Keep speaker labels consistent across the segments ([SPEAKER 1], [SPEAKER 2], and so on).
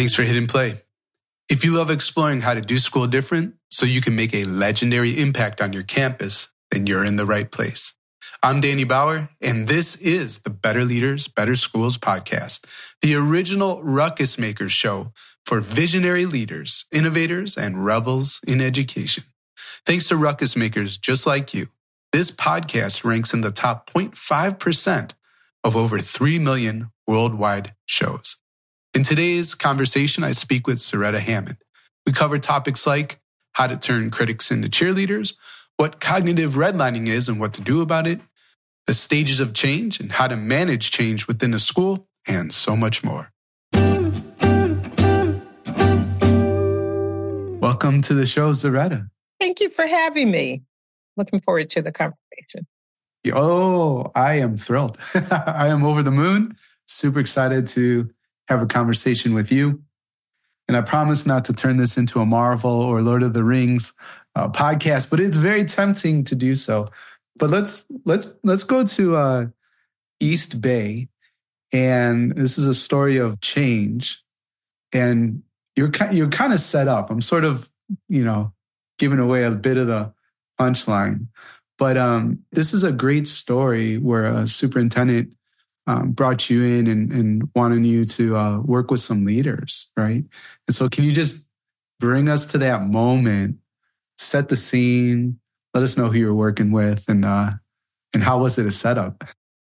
[SPEAKER 1] Thanks for hitting play. If you love exploring how to do school different so you can make a legendary impact on your campus, then you're in the right place. I'm Danny Bauer, and this is the Better Leaders, Better Schools podcast, the original Ruckus Makers show for visionary leaders, innovators, and rebels in education. Thanks to Ruckus Makers just like you, this podcast ranks in the top 0.5% of over 3 million worldwide shows. In today's conversation, I speak with Zaretta Hammond. We cover topics like how to turn critics into cheerleaders, what cognitive redlining is and what to do about it, the stages of change and how to manage change within a school, and so much more. Welcome to the show, Zaretta.
[SPEAKER 2] Thank you for having me. Looking forward to the conversation.
[SPEAKER 1] Oh, I am thrilled. I am over the moon. Super excited to have a conversation with you. And I promise not to turn this into a Marvel or Lord of the Rings uh, podcast, but it's very tempting to do so. But let's let's let's go to uh, East Bay, and this is a story of change. And you're you're kind of set up. I'm sort of you know giving away a bit of the punchline, but um, this is a great story where a superintendent um, brought you in and, and wanting you to uh, work with some leaders, right? And so, can you just bring us to that moment, set the scene, let us know who you're working with, and uh, and how was it a setup?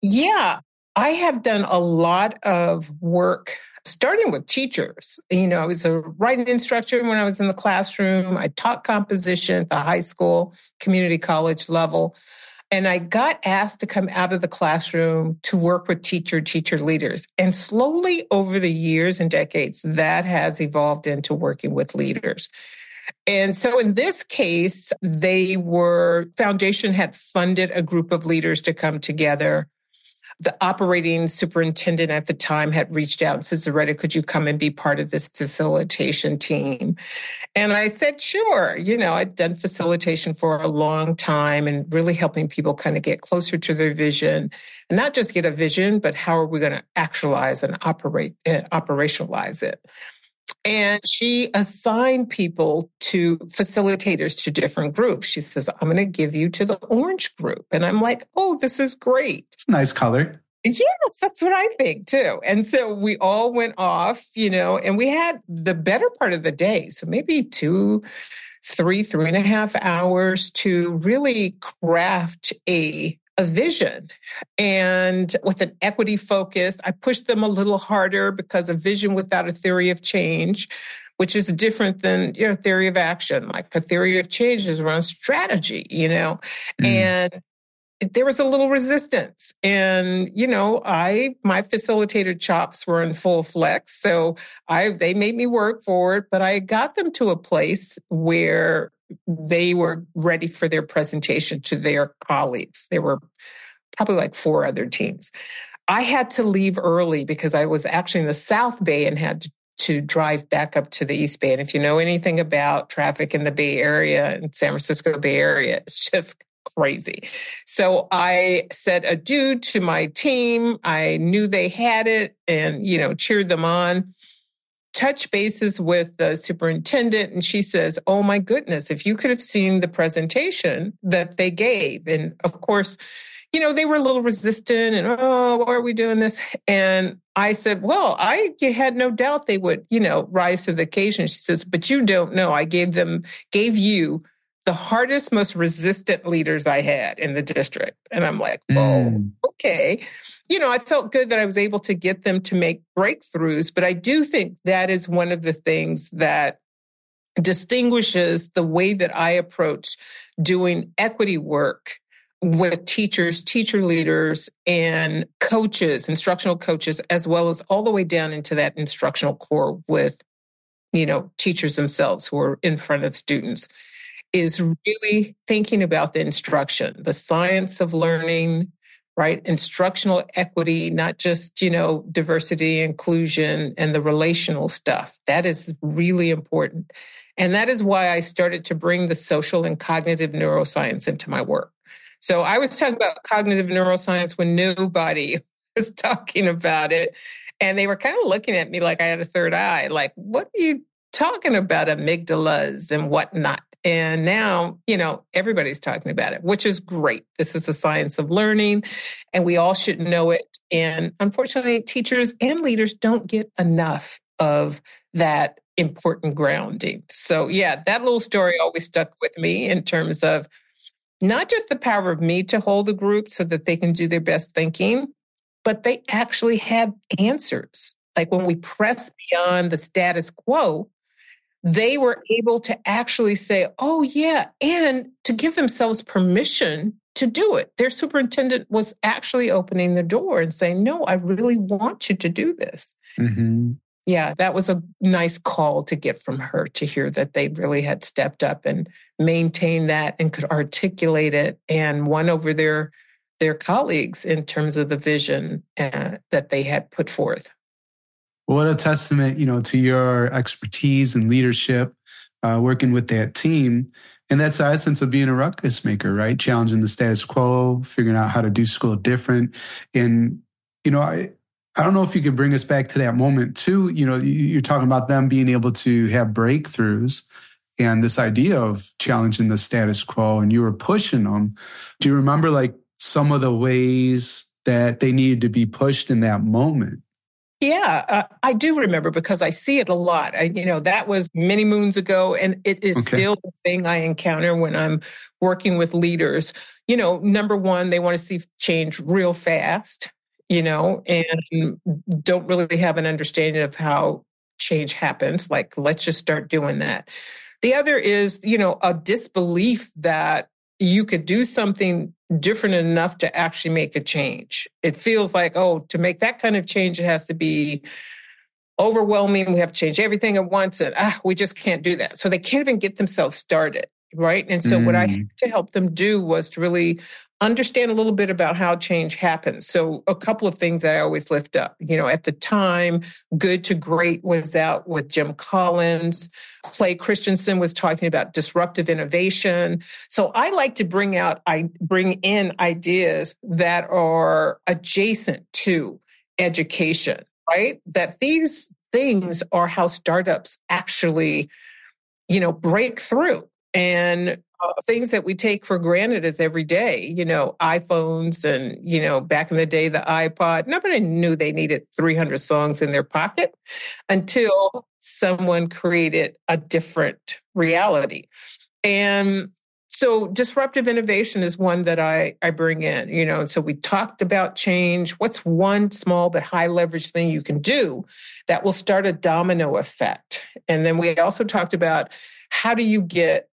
[SPEAKER 2] Yeah, I have done a lot of work starting with teachers. You know, I was a writing instructor when I was in the classroom. I taught composition at the high school, community college level. And I got asked to come out of the classroom to work with teacher, teacher leaders. And slowly over the years and decades, that has evolved into working with leaders. And so in this case, they were, Foundation had funded a group of leaders to come together the operating superintendent at the time had reached out and said, Zaretta, could you come and be part of this facilitation team? And I said, sure. You know, I'd done facilitation for a long time and really helping people kind of get closer to their vision and not just get a vision, but how are we going to actualize and operate, uh, operationalize it? And she assigned people to facilitators to different groups. She says, I'm going to give you to the orange group. And I'm like, oh, this is great.
[SPEAKER 1] It's nice color.
[SPEAKER 2] Yes, that's what I think too. And so we all went off, you know, and we had the better part of the day. So maybe two, three, three and a half hours to really craft a a vision and with an equity focus. I pushed them a little harder because a vision without a theory of change, which is different than your know, theory of action. Like a theory of change is around strategy, you know, mm. and there was a little resistance and you know i my facilitator chops were in full flex so i they made me work for it but i got them to a place where they were ready for their presentation to their colleagues. There were probably like four other teams. I had to leave early because I was actually in the South Bay and had to, drive back up to the East Bay. And if you know anything about traffic in the Bay Area and San Francisco Bay Area, it's just crazy. So I said adieu to my team. I knew they had it and, you know, cheered them on touch bases with the superintendent and she says, Oh my goodness, if you could have seen the presentation that they gave. And of course, you know, they were a little resistant and, oh, why are we doing this? And I said, well, I had no doubt they would, you know, rise to the occasion. She says, but you don't know. I gave them, gave you the hardest, most resistant leaders I had in the district. And I'm like, oh, mm. okay you know, I felt good that I was able to get them to make breakthroughs, but I do think that is one of the things that distinguishes the way that I approach doing equity work with teachers, teacher leaders, and coaches, instructional coaches, as well as all the way down into that instructional core with, you know, teachers themselves who are in front of students is really thinking about the instruction, the science of learning, right? Instructional equity, not just, you know, diversity, inclusion, and the relational stuff. That is really important. And that is why I started to bring the social and cognitive neuroscience into my work. So I was talking about cognitive neuroscience when nobody was talking about it. And they were kind of looking at me like I had a third eye, like, what are you talking about amygdalas and whatnot? And now, you know, everybody's talking about it, which is great. This is the science of learning, and we all should know it. And unfortunately, teachers and leaders don't get enough of that important grounding. So, yeah, that little story always stuck with me in terms of not just the power of me to hold the group so that they can do their best thinking, but they actually had answers. Like when we press beyond the status quo, they were able to actually say, oh, yeah, and to give themselves permission to do it. Their superintendent was actually opening the door and saying, no, I really want you to do this. Mm-hmm. Yeah, that was a nice call to get from her to hear that they really had stepped up and maintained that and could articulate it and won over their their colleagues in terms of the vision uh, that they had put forth.
[SPEAKER 1] What a testament, you know, to your expertise and leadership, uh, working with that team. And that's the essence of being a ruckus maker, right? Challenging the status quo, figuring out how to do school different. And, you know, I, I don't know if you could bring us back to that moment too. You know, you're talking about them being able to have breakthroughs and this idea of challenging the status quo and you were pushing them. Do you remember like some of the ways that they needed to be pushed in that moment?
[SPEAKER 2] Yeah, uh, I do remember because I see it a lot. I, you know, that was many moons ago, and it is okay. still the thing I encounter when I'm working with leaders. You know, number one, they want to see change real fast, you know, and don't really have an understanding of how change happens. Like, let's just start doing that. The other is, you know, a disbelief that you could do something different enough to actually make a change. It feels like, oh, to make that kind of change, it has to be overwhelming. We have to change everything at once, and ah, we just can't do that. So they can't even get themselves started, right? And so, mm. what I mm. had to help them do was to really understand a little bit about how change happens. So a couple of things I always lift up. You know, at the time, Good to Great was out with Jim Collins. Clay Christensen was talking about disruptive innovation. So I like to bring out, I bring in ideas that are adjacent to education, right? That these things are how startups actually, you know, break through. And uh, things that we take for granted as every day, you know, iPhones and, you know, back in the day, the iPod, nobody knew they needed 300 songs in their pocket until someone created a different reality. And so disruptive innovation is one that I, I bring in, you know, and so we talked about change. What's one small but high leverage thing you can do that will start a domino effect? And then we also talked about how do you get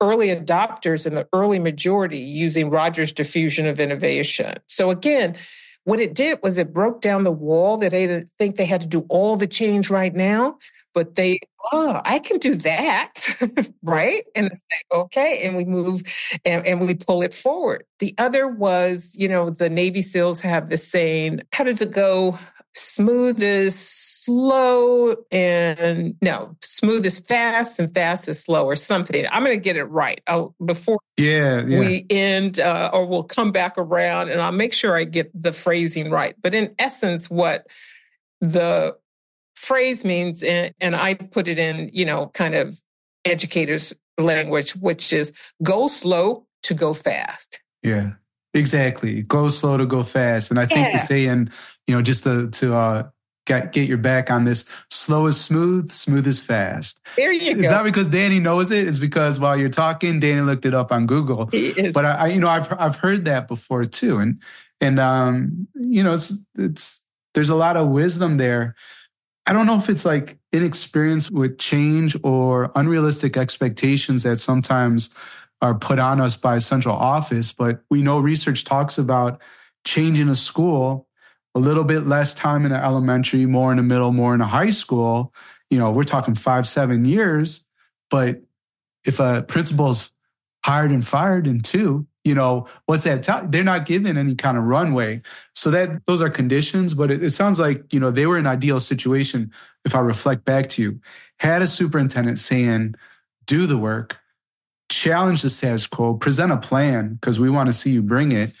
[SPEAKER 2] early adopters and the early majority using Rogers diffusion of innovation. So again, what it did was it broke down the wall that they think they had to do all the change right now, but they, oh, I can do that, right? And it's like, okay, and we move and, and we pull it forward. The other was, you know, the Navy SEALs have this saying, how does it go? Smooth is slow and no, smooth is fast and fast is slow or something. I'm going to get it right I'll, before
[SPEAKER 1] yeah, yeah.
[SPEAKER 2] we end uh, or we'll come back around and I'll make sure I get the phrasing right. But in essence, what the phrase means, and, and I put it in, you know, kind of educators language, which is go slow to go fast.
[SPEAKER 1] Yeah. Exactly. Go slow to go fast. And I think yeah. the saying you know, just to, to uh, get, get your back on this. Slow is smooth, smooth is fast.
[SPEAKER 2] There you
[SPEAKER 1] it's
[SPEAKER 2] go.
[SPEAKER 1] It's not because Danny knows it. It's because while you're talking, Danny looked it up on Google. But I, I, you know, I've I've heard that before too, and and um, you know, it's it's there's a lot of wisdom there. I don't know if it's like inexperience with change or unrealistic expectations that sometimes are put on us by central office, but we know research talks about change in a school a little bit less time in the elementary, more in the middle, more in the high school, you know, we're talking five, seven years. But if a principal's hired and fired in two, you know, what's that? T- they're not given any kind of runway. So that those are conditions, but it, it sounds like, you know, they were an ideal situation. If I reflect back to you, had a superintendent saying, do the work, challenge the status quo, present a plan because we want to see you bring it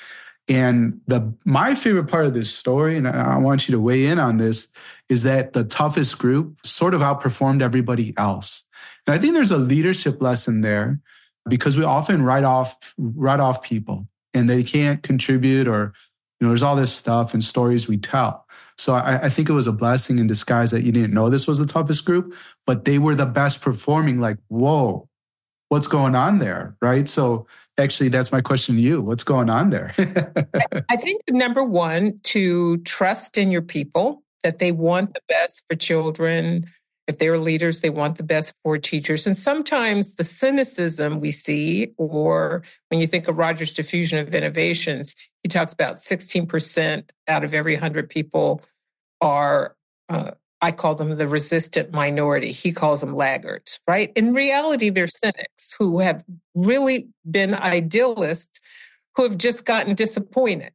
[SPEAKER 1] And the my favorite part of this story, and I want you to weigh in on this, is that the toughest group sort of outperformed everybody else. And I think there's a leadership lesson there because we often write off write off people and they can't contribute or you know there's all this stuff and stories we tell. So I, I think it was a blessing in disguise that you didn't know this was the toughest group, but they were the best performing. Like, whoa, what's going on there? Right. So actually, that's my question to you. What's going on there?
[SPEAKER 2] I think number one, to trust in your people that they want the best for children. If they're leaders, they want the best for teachers. And sometimes the cynicism we see, or when you think of Rogers' diffusion of innovations, he talks about 16% out of every 100 people are uh, I call them the resistant minority. He calls them laggards, right? In reality, they're cynics who have really been idealists who have just gotten disappointed.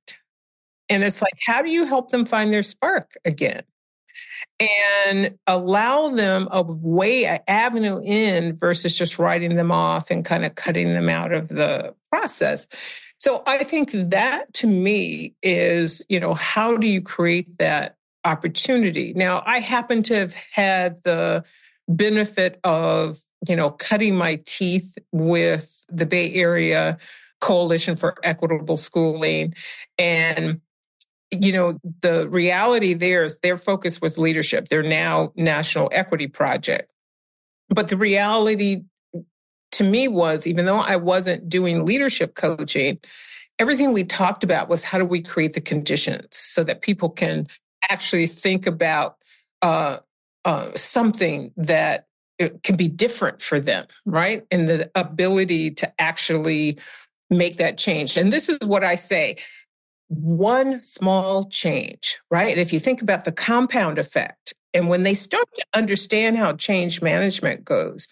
[SPEAKER 2] And it's like, how do you help them find their spark again? And allow them a way, an avenue in versus just writing them off and kind of cutting them out of the process. So I think that to me is, you know, how do you create that opportunity. Now, I happen to have had the benefit of, you know, cutting my teeth with the Bay Area Coalition for Equitable Schooling. And, you know, the reality there is their focus was leadership. They're now National Equity Project. But the reality to me was, even though I wasn't doing leadership coaching, everything we talked about was how do we create the conditions so that people can actually think about uh, uh, something that can be different for them, right? And the ability to actually make that change. And this is what I say one small change, right? And If you think about the compound effect, and when they start to understand how change management goes,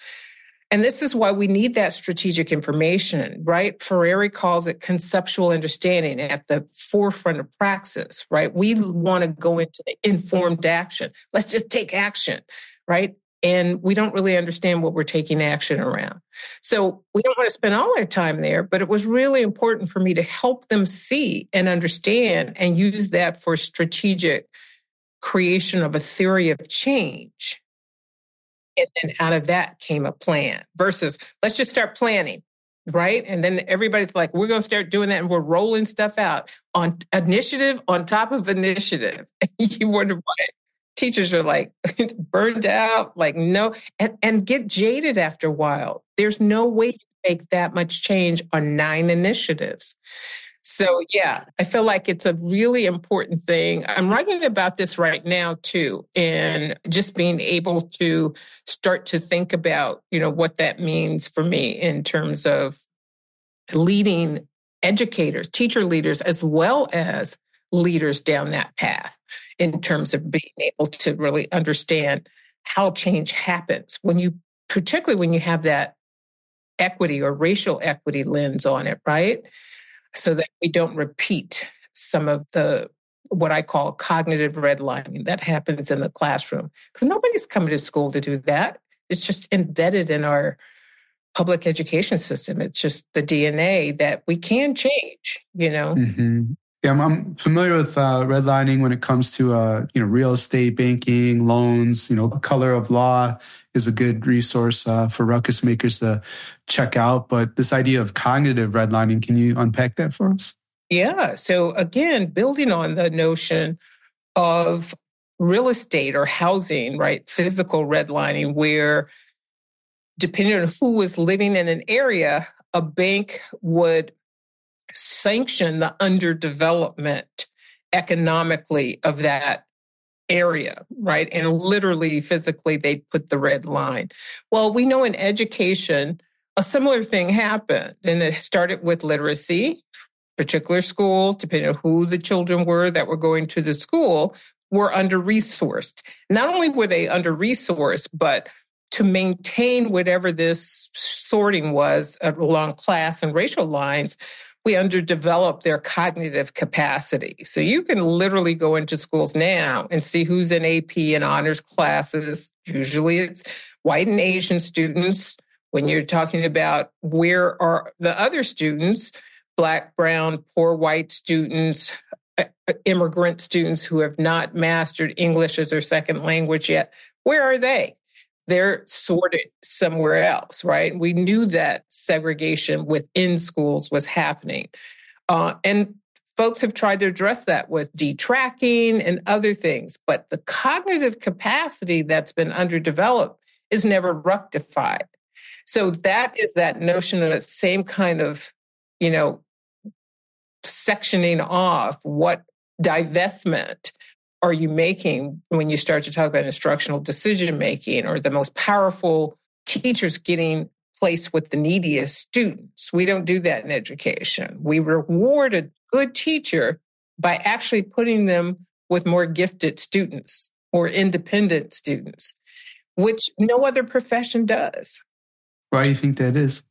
[SPEAKER 2] and this is why we need that strategic information, right? Freire calls it conceptual understanding at the forefront of praxis, right? We want to go into informed action. Let's just take action, right? And we don't really understand what we're taking action around. So we don't want to spend all our time there, but it was really important for me to help them see and understand and use that for strategic creation of a theory of change and then out of that came a plan versus let's just start planning. Right. And then everybody's like, we're going to start doing that and we're rolling stuff out on initiative on top of initiative. you wonder why teachers are like burned out, like no, and, and get jaded after a while. There's no way to make that much change on nine initiatives. So, yeah, I feel like it's a really important thing. I'm writing about this right now too, and just being able to start to think about, you know, what that means for me in terms of leading educators, teacher leaders, as well as leaders down that path in terms of being able to really understand how change happens when you, particularly when you have that equity or racial equity lens on it, right? So that we don't repeat some of the what I call cognitive redlining that happens in the classroom. Because nobody's coming to school to do that. It's just embedded in our public education system. It's just the DNA that we can change, you know?
[SPEAKER 1] Mm-hmm. Yeah, I'm, I'm, familiar with uh, redlining when it comes to uh, you know real estate, banking, loans. You know, color of law is a good resource uh, for ruckus makers to check out. But this idea of cognitive redlining, can you unpack that for us?
[SPEAKER 2] Yeah. So again, building on the notion of real estate or housing, right? Physical redlining, where depending on who was living in an area, a bank would sanction the underdevelopment economically of that area, right? And literally, physically, they put the red line. Well, we know in education, a similar thing happened, and it started with literacy. Particular schools, depending on who the children were that were going to the school, were under resourced. Not only were they under resourced, but to maintain whatever this sorting was uh, along class and racial lines, we underdevelop their cognitive capacity. So you can literally go into schools now and see who's in AP and honors classes. Usually it's white and Asian students. When you're talking about where are the other students, Black, Brown, poor white students, uh, uh, immigrant students who have not mastered English as their second language yet. Where are they? They're sorted somewhere else, right? We knew that segregation within schools was happening. Uh, and folks have tried to address that with detracking and other things, but the cognitive capacity that's been underdeveloped is never rectified. So that is that notion of the same kind of, you know, sectioning off what divestment are you making when you start to talk about instructional decision making or the most powerful teachers getting placed with the neediest students. We don't do that in education. We reward a good teacher by actually putting them with more gifted students or independent students, which no other profession does.
[SPEAKER 1] Why do you think that is?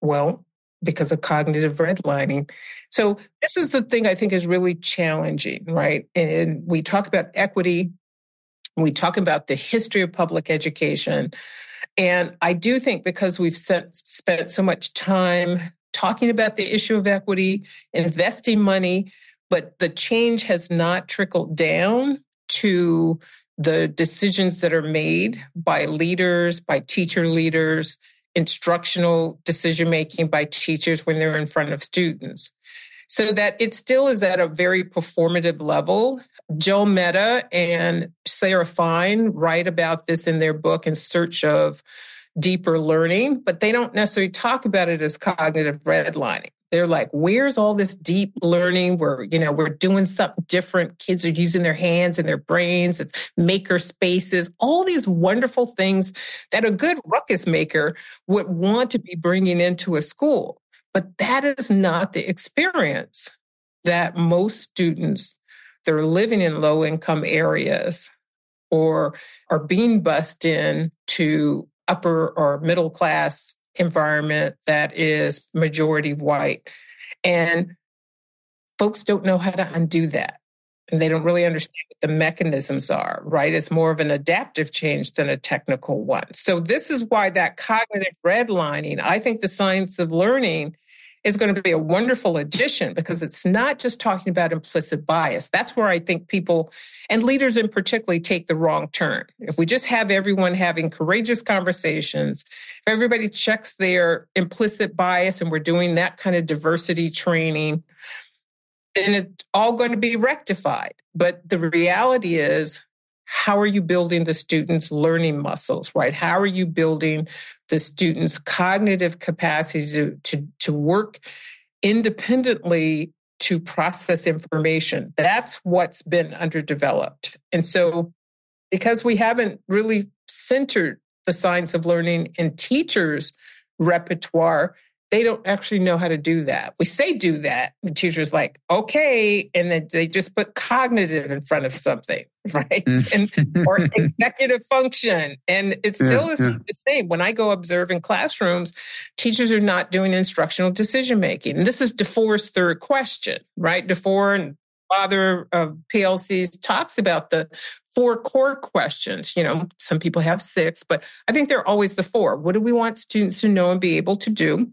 [SPEAKER 2] Well, because of cognitive redlining. So this is the thing I think is really challenging, right? And we talk about equity. We talk about the history of public education. And I do think because we've spent so much time talking about the issue of equity, investing money, but the change has not trickled down to the decisions that are made by leaders, by teacher leaders, instructional decision making by teachers when they're in front of students. So that it still is at a very performative level. Jal Mehta and Sarah Fine write about this in their book in search of deeper learning, but they don't necessarily talk about it as cognitive redlining. They're like, where's all this deep learning where, you know, we're doing something different. Kids are using their hands and their brains. It's maker spaces, all these wonderful things that a good ruckus maker would want to be bringing into a school. But that is not the experience that most students that are living in low income areas or are being bussed in to upper or middle class environment that is majority white. And folks don't know how to undo that. And they don't really understand what the mechanisms are, right? It's more of an adaptive change than a technical one. So, this is why that cognitive redlining, I think the science of learning is going to be a wonderful addition because it's not just talking about implicit bias. That's where I think people and leaders in particularly take the wrong turn. If we just have everyone having courageous conversations, if everybody checks their implicit bias and we're doing that kind of diversity training, then it's all going to be rectified. But the reality is how are you building the students' learning muscles, right? How are you building the students' cognitive capacity to, to, to work independently to process information? That's what's been underdeveloped. And so, because we haven't really centered the science of learning in teachers' repertoire, they don't actually know how to do that. We say do that. The teacher's like, okay. And then they just put cognitive in front of something, right? And, or executive function. And it still yeah, is yeah. the same. When I go observe in classrooms, teachers are not doing instructional decision making. And this is DuFour's third question, right? DuFour and father of PLCs talks about the four core questions. You know, some people have six, but I think they're always the four. What do we want students to know and be able to do?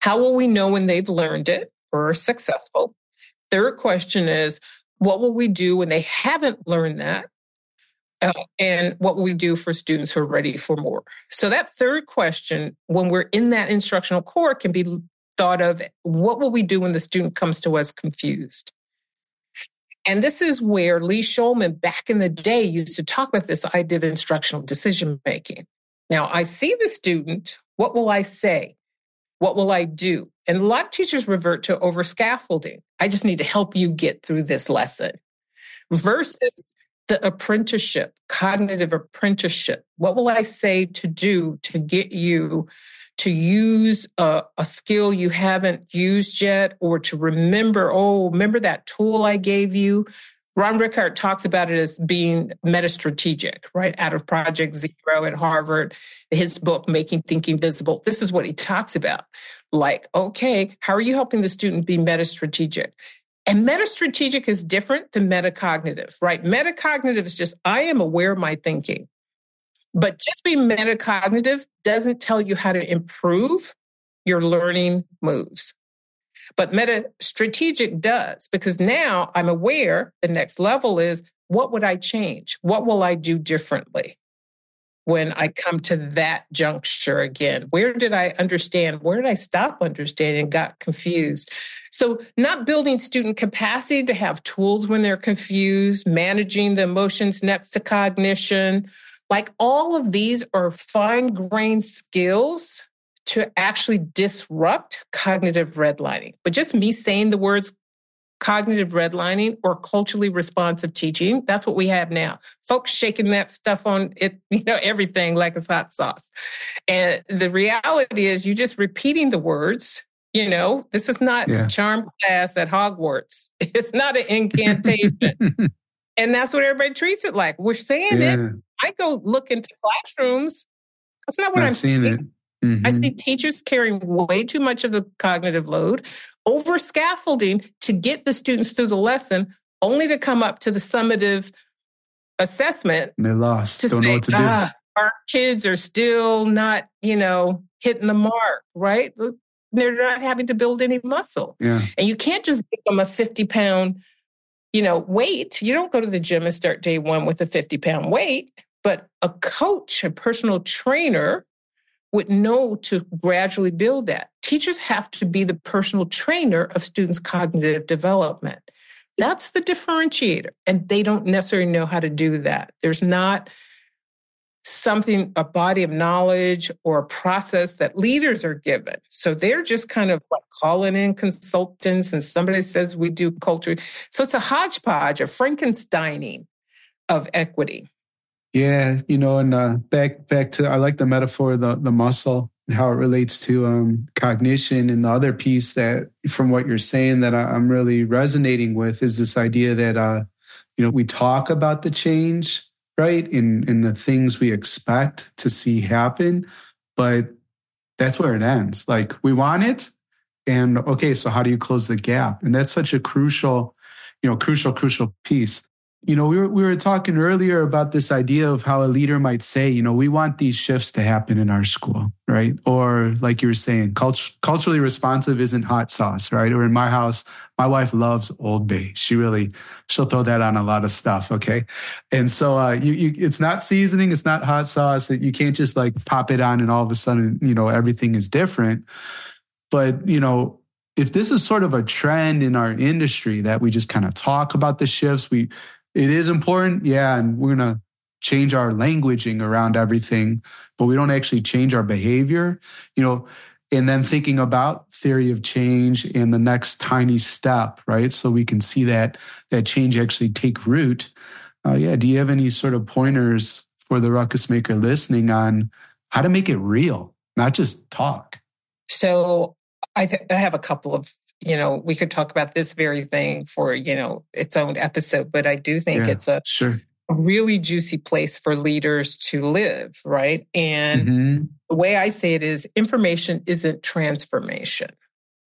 [SPEAKER 2] How will we know when they've learned it or are successful? Third question is, what will we do when they haven't learned that? Uh, and what will we do for students who are ready for more? So that third question, when we're in that instructional core, can be thought of, what will we do when the student comes to us confused? And this is where Lee Shulman back in the day used to talk about this idea of instructional decision making. Now I see the student, what will I say? What will I do? And a lot of teachers revert to over scaffolding. I just need to help you get through this lesson versus the apprenticeship, cognitive apprenticeship. What will I say to do to get you to use a, a, skill you haven't used yet or to remember, oh, remember that tool I gave you? Ron Ritchhart talks about it as being metastrategic, right? Out of Project Zero at Harvard, his book, Making Thinking Visible. This is what he talks about. Like, okay, how are you helping the student be metastrategic? And metastrategic is different than metacognitive, right? Metacognitive is just, I am aware of my thinking. But just being metacognitive doesn't tell you how to improve your learning moves. But meta strategic does because now I'm aware the next level is what would I change? What will I do differently? when I come to that juncture again? Where did I understand? Where did I stop understanding and got confused? So, not building student capacity to have tools when they're confused, managing the emotions next to cognition. Like all of these are fine grained skills to actually disrupt cognitive redlining. But just me saying the words cognitive redlining or culturally responsive teaching. That's what we have now. Folks shaking that stuff on it, you know, everything like it's hot sauce. And the reality is you're just repeating the words. You know, this is not yeah. charm class at Hogwarts. It's not an incantation. and that's what everybody treats it like. We're saying yeah. it. I go look into classrooms. That's not what not I'm seeing. It. Mm-hmm. I see teachers carrying way too much of the cognitive load over scaffolding to get the students through the lesson, only to come up to the summative assessment.
[SPEAKER 1] And they're lost. To Don't say, know what to ah, do.
[SPEAKER 2] Our kids are still not, you know, hitting the mark, right? They're not having to build any muscle.
[SPEAKER 1] Yeah.
[SPEAKER 2] And you can't just give them a 50 pound, you know, weight. You don't go to the gym and start day one with a 50 pound weight. But a coach, a personal trainer, would know to gradually build that. Teachers have to be the personal trainer of students' cognitive development. That's the differentiator. And they don't necessarily know how to do that. There's not something, a body of knowledge or a process that leaders are given. So they're just kind of like calling in consultants and somebody says we do culture. So it's a hodgepodge, a Frankensteining of equity.
[SPEAKER 1] Yeah, you know, and uh, back back to I like the metaphor the the muscle and how it relates to um, cognition. And the other piece that from what you're saying that I, am really resonating with is this idea that uh, you know we talk about the change right in in the things we expect to see happen, but that's where it ends. Like we want it, and okay, so how do you close the gap? And that's such a crucial, you know, crucial crucial piece you know, we were, we were talking earlier about this idea of how a leader might say, you know, we want these shifts to happen in our school, right? Or like you were saying, cult- culturally responsive isn't hot sauce, right? Or in my house, my wife loves Old Bay. She really, she'll throw that on a lot of stuff. Okay. And so, uh, you, you, it's not seasoning. It's not hot sauce. That You can't just like pop it on and all of a sudden, you know, everything is different. But, you know, if this is sort of a trend in our industry that we just kind of talk about the shifts, we, it is important. Yeah. And we're going to change our languaging around everything, but we don't actually change our behavior, you know, and then thinking about theory of change and the next tiny step, right? So we can see that that change actually take root. Uh, yeah. Do you have any sort of pointers for the ruckus maker listening on how to make it real, not just talk?
[SPEAKER 2] So I, th- I have a couple of you know, we could talk about this very thing for, you know, its own episode, but I do think yeah, it's a,
[SPEAKER 1] sure.
[SPEAKER 2] a really juicy place for leaders to live, right? And mm-hmm. the way I say it is information isn't transformation,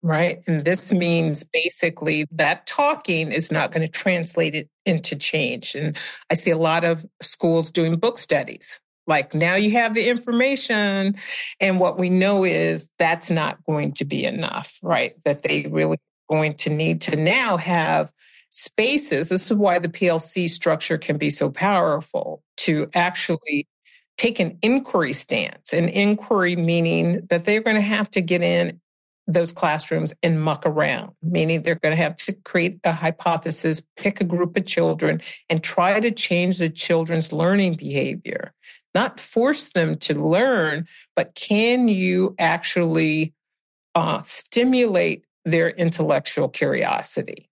[SPEAKER 2] right? And this means basically that talking is not going to translate it into change. And I see a lot of schools doing book studies, like now you have the information. And what we know is that's not going to be enough, right? That they really going to need to now have spaces. This is why the PLC structure can be so powerful to actually take an inquiry stance. An inquiry meaning that they're going to have to get in those classrooms and muck around, meaning they're going to have to create a hypothesis, pick a group of children, and try to change the children's learning behavior not force them to learn, but can you actually uh, stimulate their intellectual curiosity?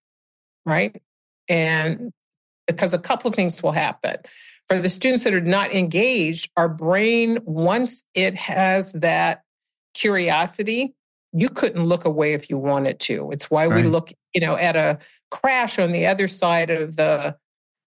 [SPEAKER 2] Right. And because a couple of things will happen. For the students that are not engaged, our brain, once it has that curiosity, you couldn't look away if you wanted to. It's why right. we look, you know, at a crash on the other side of the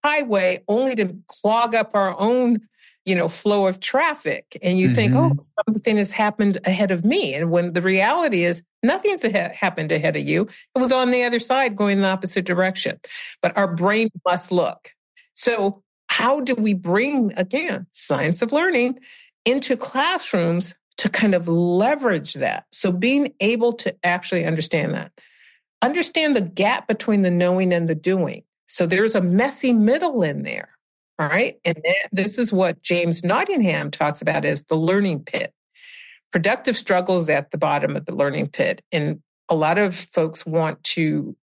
[SPEAKER 2] highway only to clog up our own you know, flow of traffic. And you mm-hmm. think, oh, mm-hmm. something has happened ahead of me. And when the reality is nothing's ahead, happened ahead of you, it was on the other side going the opposite direction. But our brain must look. So, how do we bring, again, science of learning into classrooms to kind of leverage that? So, being able to actually understand that. understand the gap between the knowing and the doing. So there's a messy middle in there. All right. And that, this is what James Nottingham talks about as the learning pit. Productive struggle is at the bottom of the learning pit. And a lot of folks want to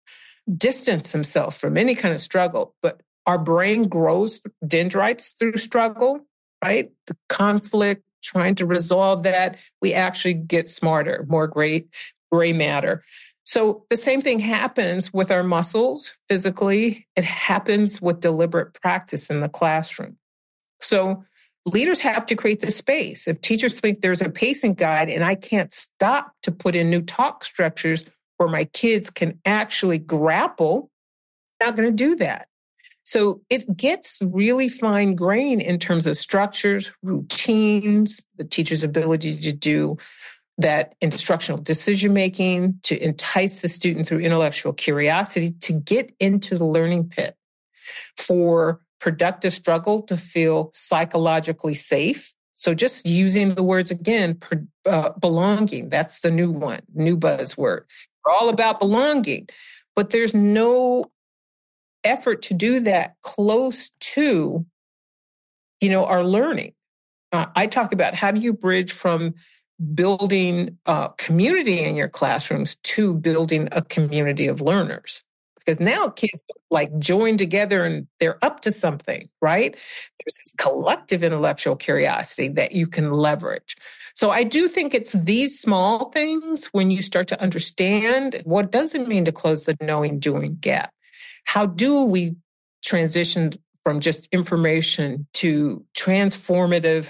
[SPEAKER 2] distance themselves from any kind of struggle, but our brain grows dendrites through struggle, right? The conflict, trying to resolve that, we actually get smarter, more great gray matter. So the same thing happens with our muscles physically. It happens with deliberate practice in the classroom. So leaders have to create the space. If teachers think there's a pacing guide and I can't stop to put in new talk structures where my kids can actually grapple, I'm not going to do that. So it gets really fine grain in terms of structures, routines, the teacher's ability to do that instructional decision making, to entice the student through intellectual curiosity, to get into the learning pit, for productive struggle to feel psychologically safe. So just using the words again, uh, belonging, that's the new one, new buzzword. We're all about belonging, but there's no effort to do that close to, you know, our learning. Uh, I talk about how do you bridge from building community in your classrooms to building a community of learners. Because now kids like join together and they're up to something right? There's this collective intellectual curiosity that you can leverage. So i do think it's these small things when you start to understand what does it mean to close the knowing doing gap. How do we transition from just information to transformative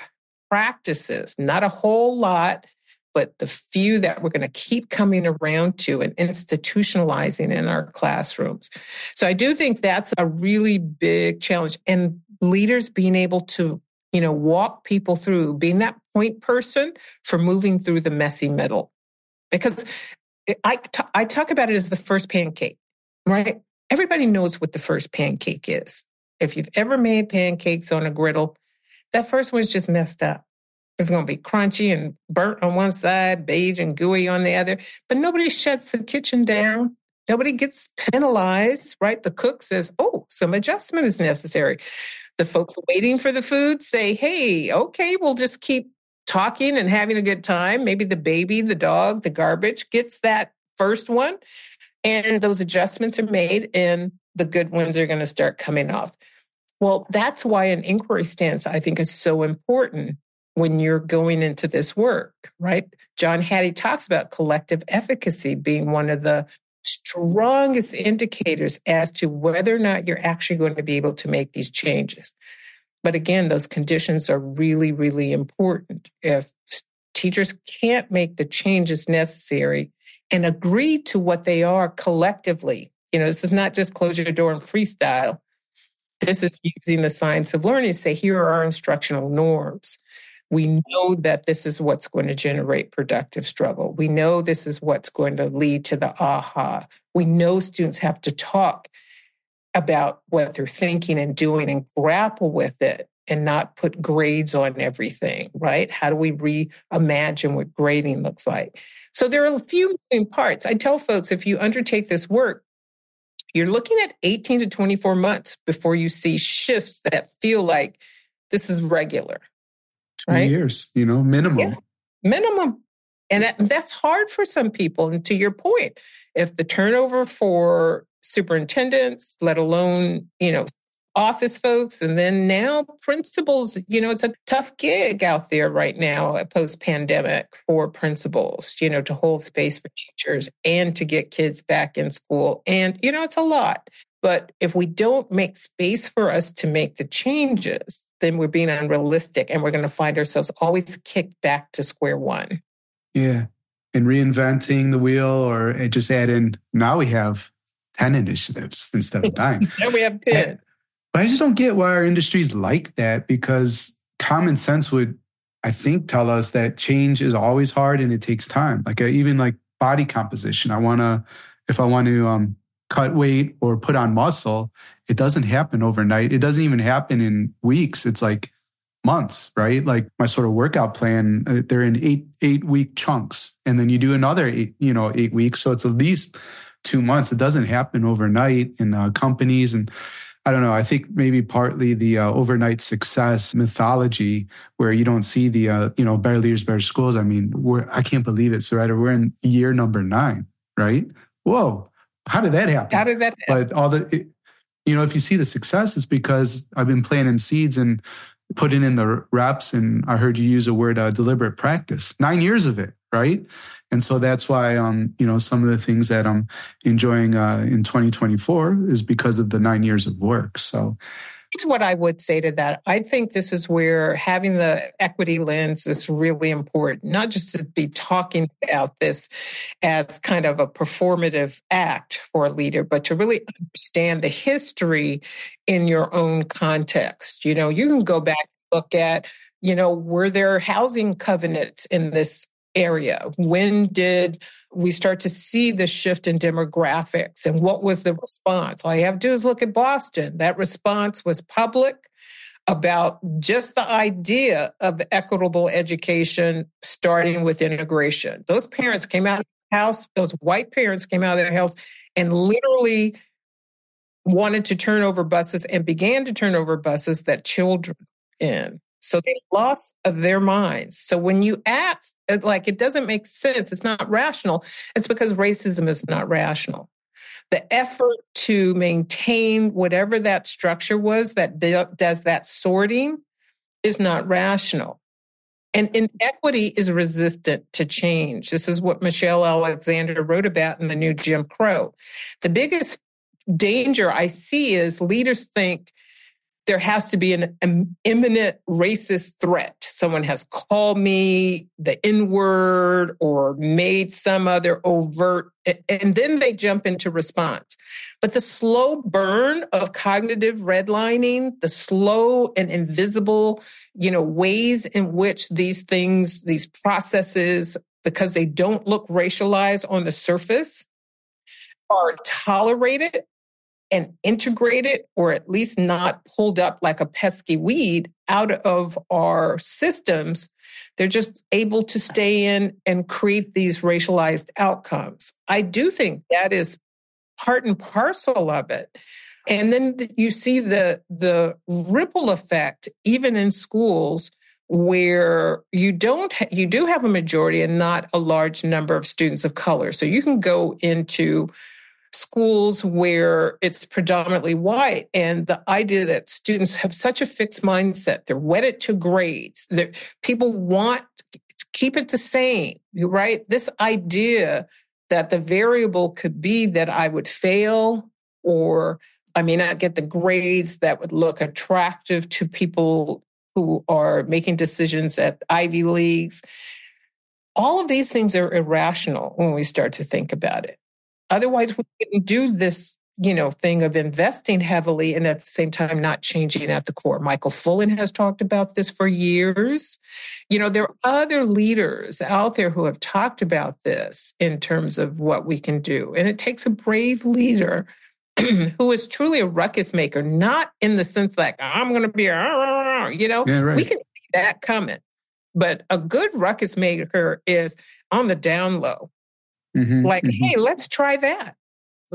[SPEAKER 2] practices, not a whole lot, but the few that we're going to keep coming around to and institutionalizing in our classrooms. So I do think that's a really big challenge and leaders being able to, you know, walk people through being that point person for moving through the messy middle. Because I, t- I talk about it as the first pancake, right? Everybody knows what the first pancake is. If you've ever made pancakes on a griddle, that first one's just messed up. It's going to be crunchy and burnt on one side, beige and gooey on the other. But nobody shuts the kitchen down. Nobody gets penalized, right? The cook says, oh, some adjustment is necessary. The folks waiting for the food say, hey, okay, we'll just keep talking and having a good time. Maybe the baby, the dog, the garbage gets that first one. And those adjustments are made, and the good ones are going to start coming off. Well, that's why an inquiry stance, I think, is so important when you're going into this work, right? John Hattie talks about collective efficacy being one of the strongest indicators as to whether or not you're actually going to be able to make these changes. But again, those conditions are really, really important. If teachers can't make the changes necessary and agree to what they are collectively, you know, this is not just close your door and freestyle. This is using the science of learning to say, here are our instructional norms. We know that this is what's going to generate productive struggle. We know this is what's going to lead to the aha. We know students have to talk about what they're thinking and doing and grapple with it and not put grades on everything, right? How do we reimagine what grading looks like? So there are a few moving parts. I tell folks if you undertake this work, you're looking at 18 to 24 months before you see shifts that feel like this is regular.
[SPEAKER 1] Two right? years, you know, minimum. Yeah,
[SPEAKER 2] minimum. And that's hard for some people. And to your point, if the turnover for superintendents, let alone, you know, office folks and then now principals you know it's a tough gig out there right now uh, post pandemic for principals you know to hold space for teachers and to get kids back in school and you know it's a lot but if we don't make space for us to make the changes then we're being unrealistic and we're going to find ourselves always kicked back to square one
[SPEAKER 1] yeah and reinventing the wheel or uh, just add in now we have 10 initiatives instead of nine.
[SPEAKER 2] now we have 10.
[SPEAKER 1] But I just don't get why our industry's like that because common sense would, I think, tell us that change is always hard and it takes time. Like uh, even like body composition. I want to, if I want to um, cut weight or put on muscle, it doesn't happen overnight. It doesn't even happen in weeks. It's like months, right? Like my sort of workout plan, uh, they're in eight eight week chunks, and then you do another eight, you know, eight weeks. So it's at least two months. It doesn't happen overnight in uh, companies. And I don't know. I think maybe partly the uh, overnight success mythology, where you don't see the uh, you know better leaders, better schools. I mean, we're I can't believe it. So right, we're in year number nine, right? Whoa, how did that happen?
[SPEAKER 2] How did that happen?
[SPEAKER 1] But all the, it, you know, if you see the success, it's because I've been planting seeds and putting in the reps. And I heard you use a word, uh, deliberate practice. Nine years of it, right? And so that's why, um, you know, some of the things that I'm enjoying uh, in 2024 is because of the nine years of work. So
[SPEAKER 2] Here's what I would say to that. I think this is where having the equity lens is really important, not just to be talking about this as kind of a performative act for a leader, but to really understand the history in your own context. You know, you can go back and look at, you know, were there housing covenants in this area? When did we start to see the shift in demographics and what was the response? All you have to do is look at Boston. That response was public about just the idea of equitable education starting with integration. Those parents came out of the house, those white parents came out of their house and literally wanted to turn over buses and began to turn over buses that children in. So they lost their minds. So when you act like it doesn't make sense, it's not rational, it's because racism is not rational. The effort to maintain whatever that structure was that does that sorting is not rational. And inequity is resistant to change. This is what Michelle Alexander wrote about in the new Jim Crow. The biggest danger I see is leaders think there has to be an, an, imminent racist threat. Someone has called me the N word or made some other overt, and then they jump into response. But the slow burn of cognitive redlining, the slow and invisible, you know, ways in which these things, these processes, because they don't look racialized on the surface, are tolerated and integrated or at least not pulled up like a pesky weed out of our systems, they're just able to stay in and create these racialized outcomes. I do think that is part and parcel of it. And then you see the the ripple effect even in schools where you don't you do have a majority and not a large number of students of color. So you can go into schools where it's predominantly white. And the idea that students have such a fixed mindset they're wedded to grades that people want to keep it the same right? This idea that the variable could be that i would fail or i may not get the grades that would look attractive to people who are making decisions at ivy leagues. All of these things are irrational when we start to think about it Otherwise, we wouldn't do this, you know, thing of investing heavily and at the same time not changing at the core. Michael Fullan has talked about this for years. You know, there are other leaders out there who have talked about this in terms of what we can do. And it takes a brave leader who is truly a ruckus maker, not in the sense like I'm going to be, a, you know, yeah, right. we can see that coming. But a good ruckus maker is on the down low. Mm-hmm, like, mm-hmm. hey, let's try that.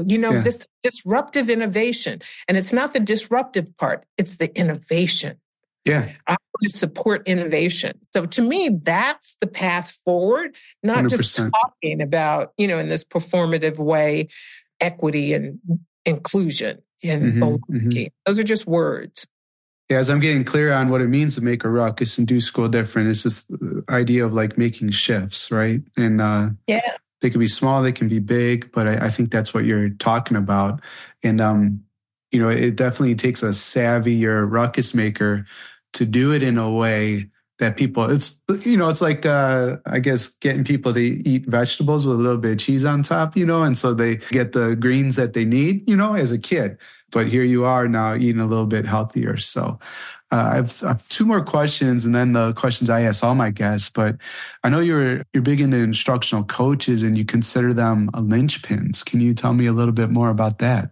[SPEAKER 2] You know, yeah. this disruptive innovation. And it's not the disruptive part, it's the innovation.
[SPEAKER 1] Yeah.
[SPEAKER 2] I want to support innovation. So to me, that's the path forward, not 100%. just talking about, you know, in this performative way, equity and inclusion and mm-hmm, mm-hmm. Those are just words.
[SPEAKER 1] Yeah, as I'm getting clear on what it means to make a ruckus and do school different, it's this idea of like making shifts, right? And uh,
[SPEAKER 2] yeah,
[SPEAKER 1] they can be small, they can be big, but I, I think that's what you're talking about. And um, you know, it definitely takes a savvy or ruckus maker to do it in a way that people it's you know it's like uh i guess getting people to eat vegetables with a little bit of cheese on top you know and so they get the greens that they need you know as a kid but here you are now eating a little bit healthier so uh, I've, I've, two more questions, and then the questions I ask all my guests. But I know you're you're big into instructional coaches, and you consider them linchpins. Can you tell me a little bit more about that?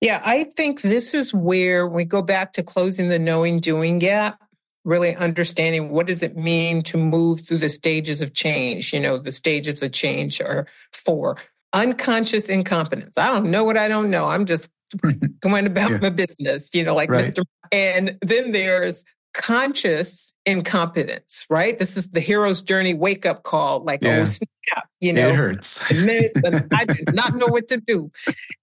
[SPEAKER 2] Yeah, I think this is where we go back to closing the knowing doing gap. Really understanding what does it mean to move through the stages of change. You know, the stages of change are four: unconscious incompetence. I don't know what I don't know. I'm just going about yeah. my business, you know, like right. Mr. And then there's conscious incompetence, right? This is the hero's journey wake up call. Like, oh, yeah. oh, snap, you know,
[SPEAKER 1] it hurts.
[SPEAKER 2] I do not know what to do.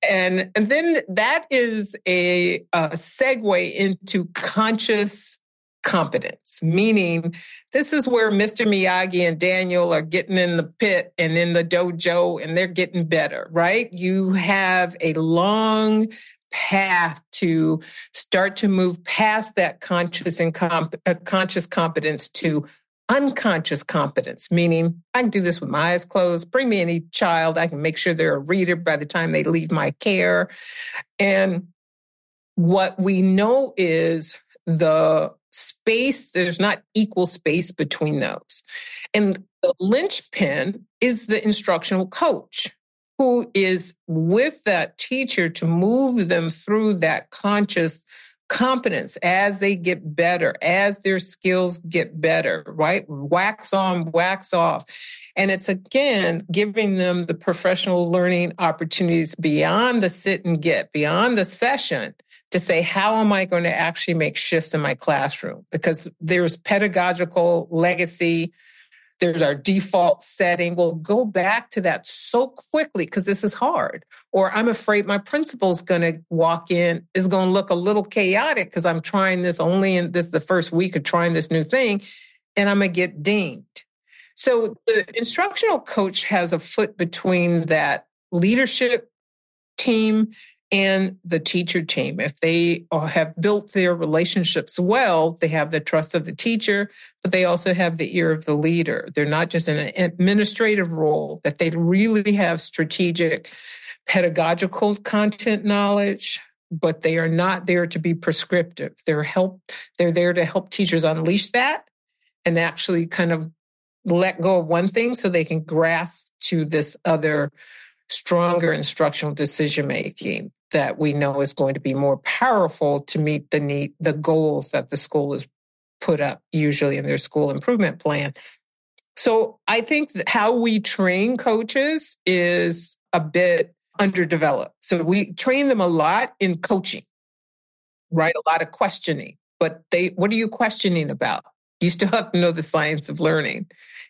[SPEAKER 2] And, and then that is a, a segue into conscious competence, meaning this is where Mr. Miyagi and Daniel are getting in the pit and in the dojo and they're getting better, right? You have a long path to start to move past that conscious and comp- uh, conscious competence to unconscious competence, meaning I can do this with my eyes closed. Bring me any child. I can make sure they're a reader by the time they leave my care. And what we know is the space, there's not equal space between those. And the linchpin is the instructional coach who is with that teacher to move them through that conscious competence as they get better, as their skills get better, right? Wax on, wax off. And it's again giving them the professional learning opportunities beyond the sit and get, beyond the session to say, how am I going to actually make shifts in my classroom? Because there's pedagogical legacy. There's our default setting. We'll go back to that so quickly because this is hard. Or I'm afraid my principal's going to walk in, is going to look a little chaotic because I'm trying this only in this the first week of trying this new thing, and I'm going to get dinged. So the instructional coach has a foot between that leadership team and the teacher team. If they uh, have built their relationships well, they have the trust of the teacher, but they also have the ear of the leader. They're not just in an administrative role, that they really have strategic pedagogical content knowledge, but they are not there to be prescriptive. They're help, they're there to help teachers unleash that and actually kind of let go of one thing so they can grasp to this other stronger instructional decision making that we know is going to be more powerful to meet the need, the goals that the school has put up usually in their school improvement plan. So I think how we train coaches is a bit underdeveloped. So we train them a lot in coaching, right? A lot of questioning, but they, what are you questioning about? You still have to know the science of learning.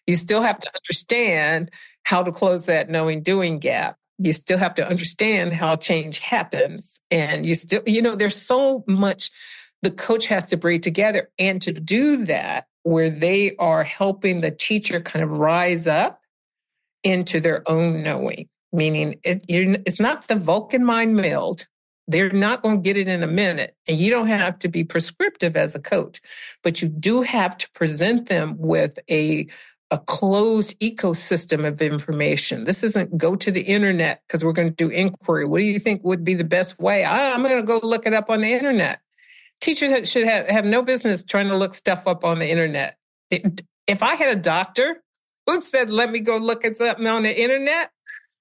[SPEAKER 2] You still have to understand how to close that knowing doing gap you still have to understand how change happens. And you still, you know, there's so much the coach has to bring together. And to do that, where they are helping the teacher kind of rise up into their own knowing, meaning it, it's not the Vulcan mind meld. They're not going to get it in a minute. And you don't have to be prescriptive as a coach, but you do have to present them with a a closed ecosystem of information. This isn't go to the internet because we're going to do inquiry. What do you think would be the best way? I, am going to go look it up on the internet. Teachers should have, have no business trying to look stuff up on the internet. If I had a doctor who said, let me go look at something on the internet,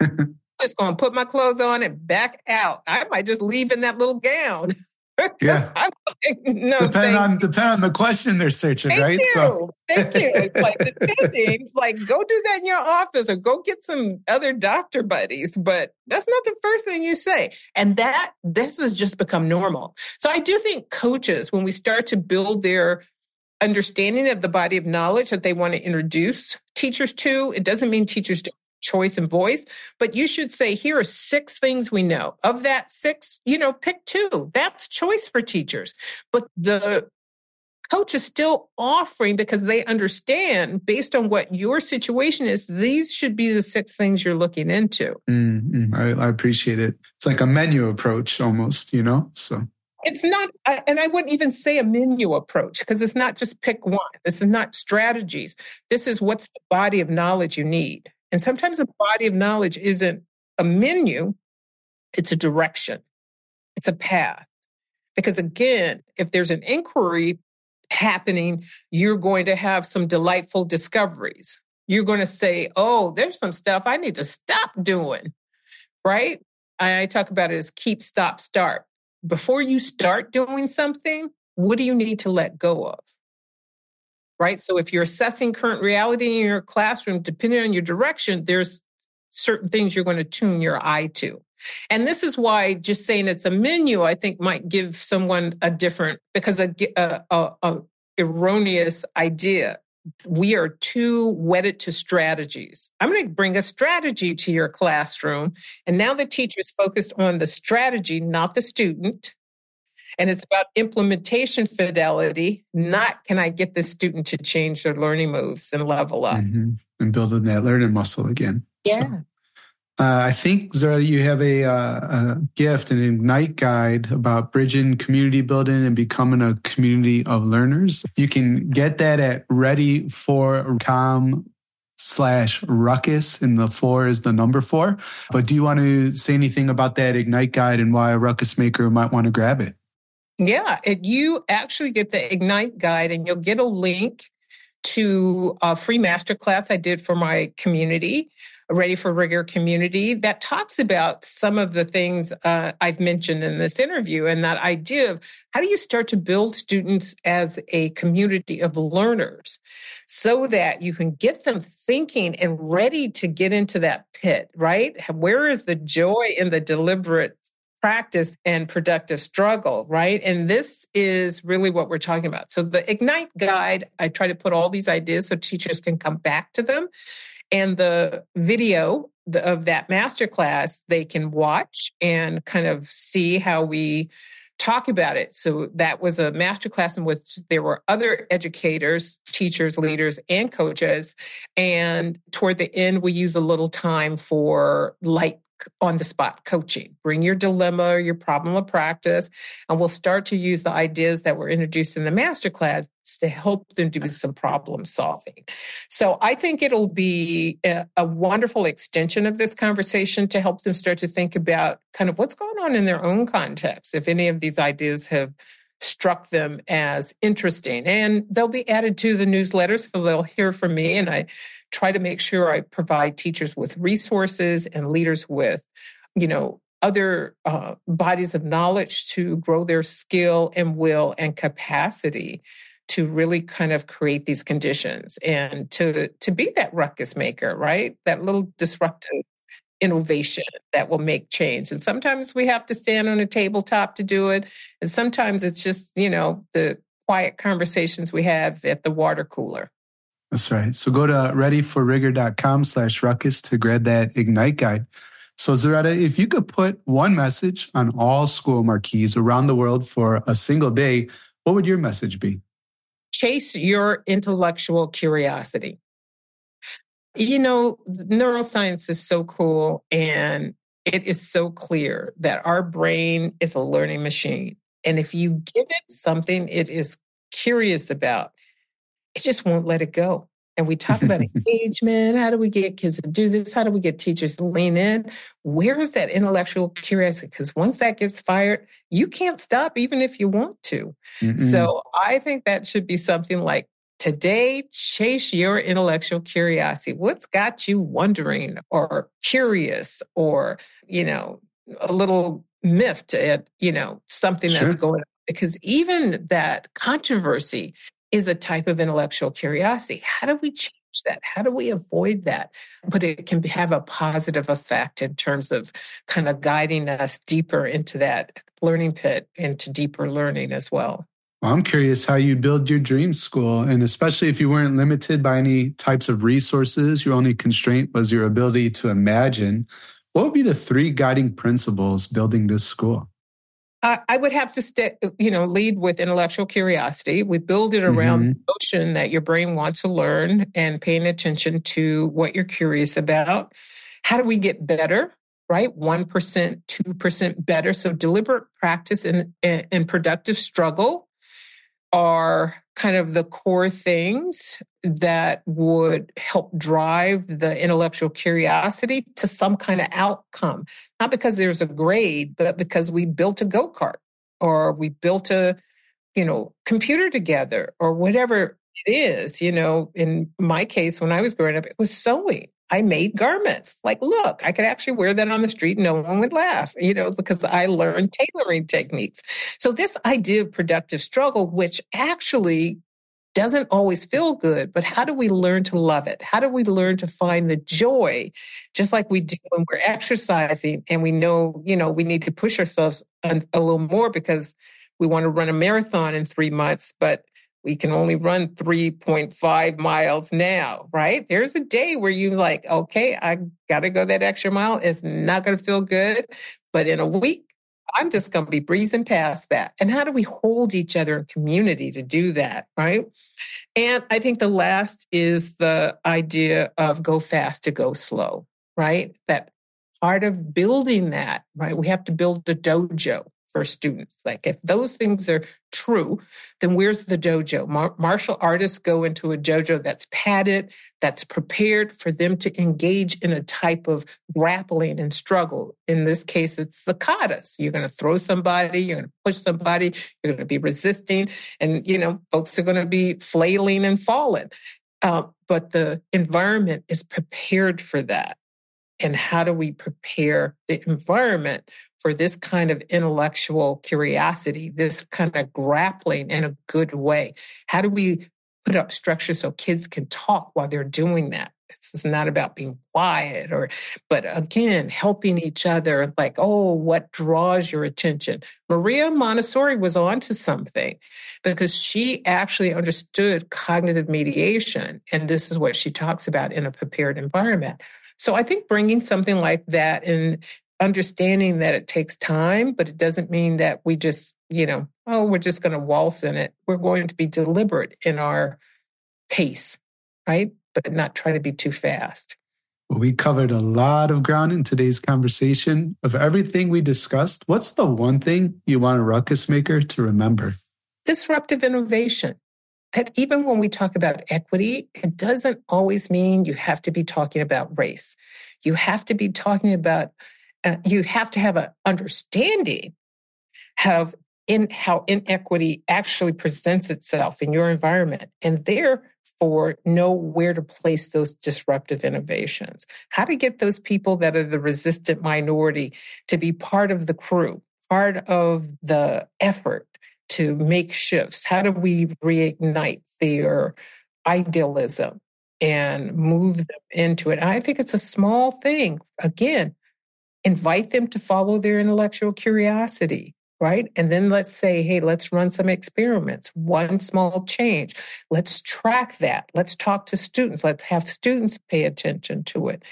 [SPEAKER 2] I'm just going to put my clothes on and back out. I might just leave in that little gown.
[SPEAKER 1] Yeah. like, no, depend on depend on the question they're searching,
[SPEAKER 2] thank
[SPEAKER 1] right?
[SPEAKER 2] You. So thank you. It's like depending, like go do that in your office or go get some other doctor buddies. But that's not the first thing you say. And that this has just become normal. So I do think coaches, when we start to build their understanding of the body of knowledge that they want to introduce teachers to, it doesn't mean teachers don't choice and voice, but you should say, here are six things we know. Of that six, you know, pick two. That's choice for teachers. But the coach is still offering because they understand based on what your situation is, these should be the six things you're looking into.
[SPEAKER 1] Mm-hmm. I, I appreciate it. It's like a menu approach almost, you know? So.
[SPEAKER 2] It's not, and I wouldn't even say a menu approach because it's not just pick one. This is not strategies. This is what's the body of knowledge you need. And sometimes a body of knowledge isn't a menu, it's a direction, it's a path. Because again, if there's an inquiry happening, you're going to have some delightful discoveries. You're going to say, oh, there's some stuff I need to stop doing, right? I talk about it as keep, stop, start. Before you start doing something, what do you need to let go of? Right? So if you're assessing current reality in your classroom, depending on your direction, there's certain things you're going to tune your eye to. And this is why just saying it's a menu, I think might give someone a different, because a, a, a, a erroneous idea. We are too wedded to strategies. I'm going to bring a strategy to your classroom. And now the teacher is focused on the strategy, not the student. And it's about implementation fidelity, not can I get the student to change their learning moves and level up. Mm-hmm.
[SPEAKER 1] And building that learning muscle again.
[SPEAKER 2] Yeah. So.
[SPEAKER 1] Uh, I think, Zara, you have a, uh, a, gift, an Ignite guide about bridging community building and becoming a community of learners. You can get that at ready for com slash ruckus and the four is the number four. But do you want to say anything about that Ignite guide and why a ruckus maker might want to grab it?
[SPEAKER 2] Yeah, it, you actually get the Ignite guide and you'll get a link to a free masterclass I did for my community Ready for Rigor community that talks about some of the things uh, I've mentioned in this interview and that idea of how do you start to build students as a community of learners so that you can get them thinking and ready to get into that pit, right? Where is the joy in the deliberate practice and productive struggle, right? And this is really what we're talking about. So the Ignite guide, I try to put all these ideas so teachers can come back to them and the video of that masterclass they can watch and kind of see how we talk about it. So that was a masterclass in which there were other educators, teachers, leaders, and coaches. And toward the end, we use a little time for light on the spot coaching. Bring your dilemma your problem of practice, and we'll start to use the ideas that were introduced in the masterclass to help them do some problem solving. So I think it'll be a, a, wonderful extension of this conversation to help them start to think about kind of what's going on in their own context. If any of these ideas have struck them as interesting and they'll be added to the newsletter so they'll hear from me and I try to make sure I provide teachers with resources and leaders with, you know, other uh, bodies of knowledge to grow their skill and will and capacity to really kind of create these conditions and to to be that ruckus maker, right? That little disruptive innovation that will make change. And sometimes we have to stand on a tabletop to do it, and sometimes it's just you know the quiet conversations we have at the water cooler.
[SPEAKER 1] That's right. So go to readyforrigor.com slash ruckus to grab that Ignite guide. So Zaretta, if you could put one message on all school marquees around the world for a single day, what would your message be?
[SPEAKER 2] Chase your intellectual curiosity. You know, neuroscience is so cool and it is so clear that our brain is a learning machine. And if you give it something it is curious about, it just won't let it go. And we talk about engagement. How do we get kids to do this? How do we get teachers to lean in? Where is that intellectual curiosity? Because once that gets fired, you can't stop even if you want to. mm So I think that should be something like today, chase your intellectual curiosity. What's got you wondering or curious or, you know, a little miffed at, you know, something sure. that's going on? Because even that controversy is a type of intellectual curiosity. How do we change that? How do we avoid that? But it can have a positive effect in terms of kind of guiding us deeper into that learning pit, into deeper learning as well.
[SPEAKER 1] well I'm curious how you build your dream school, and especially if you weren't limited by any types of resources, your only constraint was your ability to imagine. What would be the three guiding principles building this school?
[SPEAKER 2] I would have to stay, you know, lead with intellectual curiosity. We build it around mm-hmm. the notion that your brain wants to learn and paying attention to what you're curious about. How do we get better? Right, one percent, two percent better. So deliberate practice and, and productive struggle are kind of the core things that would help drive the intellectual curiosity to some kind of outcome. Not because there's a grade, but because we built a go kart or we built a, you know, computer together or whatever it is. You know, in my case, when I was growing up, it was sewing. I made garments. Like, look, I could actually wear that on the street. No one would laugh, you know, because I learned tailoring techniques. So this idea of productive struggle, which actually doesn't always feel good, but how do we learn to love it? How do we learn to find the joy, just like we do when we're exercising and we know, you know, we need to push ourselves a, little more because we want to run a marathon in three months, but we can only run 3.5 miles now, right? There's a day where you like, okay, I got to go that extra mile. It's not going to feel good. But in a week, I'm just going to be breezing past that. And how do we hold each other in community to do that? Right. And I think the last is the idea of go fast to go slow, right? That part of building that, right? We have to build the dojo for students. Like if those things are true, then where's the dojo? Mar- martial artists go into a dojo that's padded, that's prepared for them to engage in a type of grappling and struggle. In this case, it's the katas. You're going to throw somebody, you're going to push somebody, you're going to be resisting, and you know folks are going to be flailing and falling. Uh, but the environment is prepared for that. And how do we prepare the environment for this kind of intellectual curiosity, this kind of grappling in a good way? How do we put up structure so kids can talk while they're doing that? This is not about being quiet or, but again, helping each other. Like, oh, what draws your attention? Maria Montessori was onto something because she actually understood cognitive mediation. And this is what she talks about in a prepared environment. So I think bringing something like that and understanding that it takes time, but it doesn't mean that we just, you know, oh, we're just going to waltz in it. We're going to be deliberate in our pace, right? But not try to be too fast.
[SPEAKER 1] Well, we covered a lot of ground in today's conversation. Of everything we discussed, what's the one thing you want a ruckus maker to remember?
[SPEAKER 2] Disruptive innovation that even when we talk about equity, it doesn't always mean you have to be talking about race. You have to be talking about, uh, you have to have an understanding of in how inequity actually presents itself in your environment and therefore know where to place those disruptive innovations. How to get those people that are the resistant minority to be part of the crew, part of the effort to make shifts? How do we reignite their idealism and move them into it? And I think it's a small thing. Again, invite them to follow their intellectual curiosity, right? And then let's say, hey, let's run some experiments, one small change. Let's track that. Let's talk to students. Let's have students pay attention to it.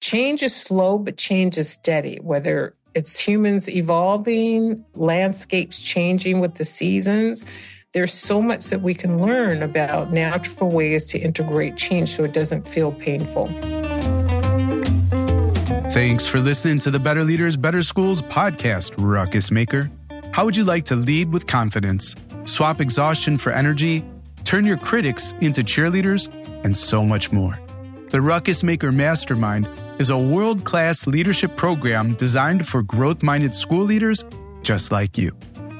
[SPEAKER 2] Change is slow, but change is steady, whether it's humans evolving, landscapes changing with the seasons. There's so much that we can learn about natural ways to integrate change so it doesn't feel painful.
[SPEAKER 1] Thanks for listening to the Better Leaders, Better Schools podcast, Ruckus Maker. How would you like to lead with confidence, swap exhaustion for energy, turn your critics into cheerleaders, and so much more? The Ruckus Maker Mastermind is a world class leadership program designed for growth minded school leaders just like you.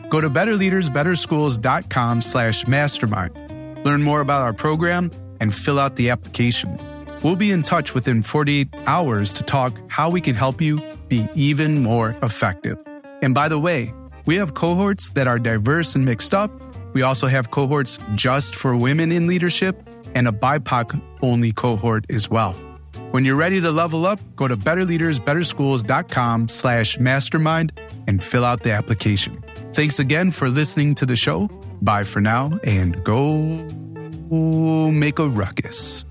[SPEAKER 1] Go to betterleadersbetterschools.com slash mastermind. Learn more about our program and fill out the application. We'll be in touch within 48 hours to talk how we can help you be even more effective. And by the way, we have cohorts that are diverse and mixed up. We also have cohorts just for women in leadership and a BIPOC only cohort as well. When you're ready to level up, go to betterleadersbetterschools.com slash mastermind and fill out the application. Thanks again for listening to the show. Bye for now and go make a ruckus.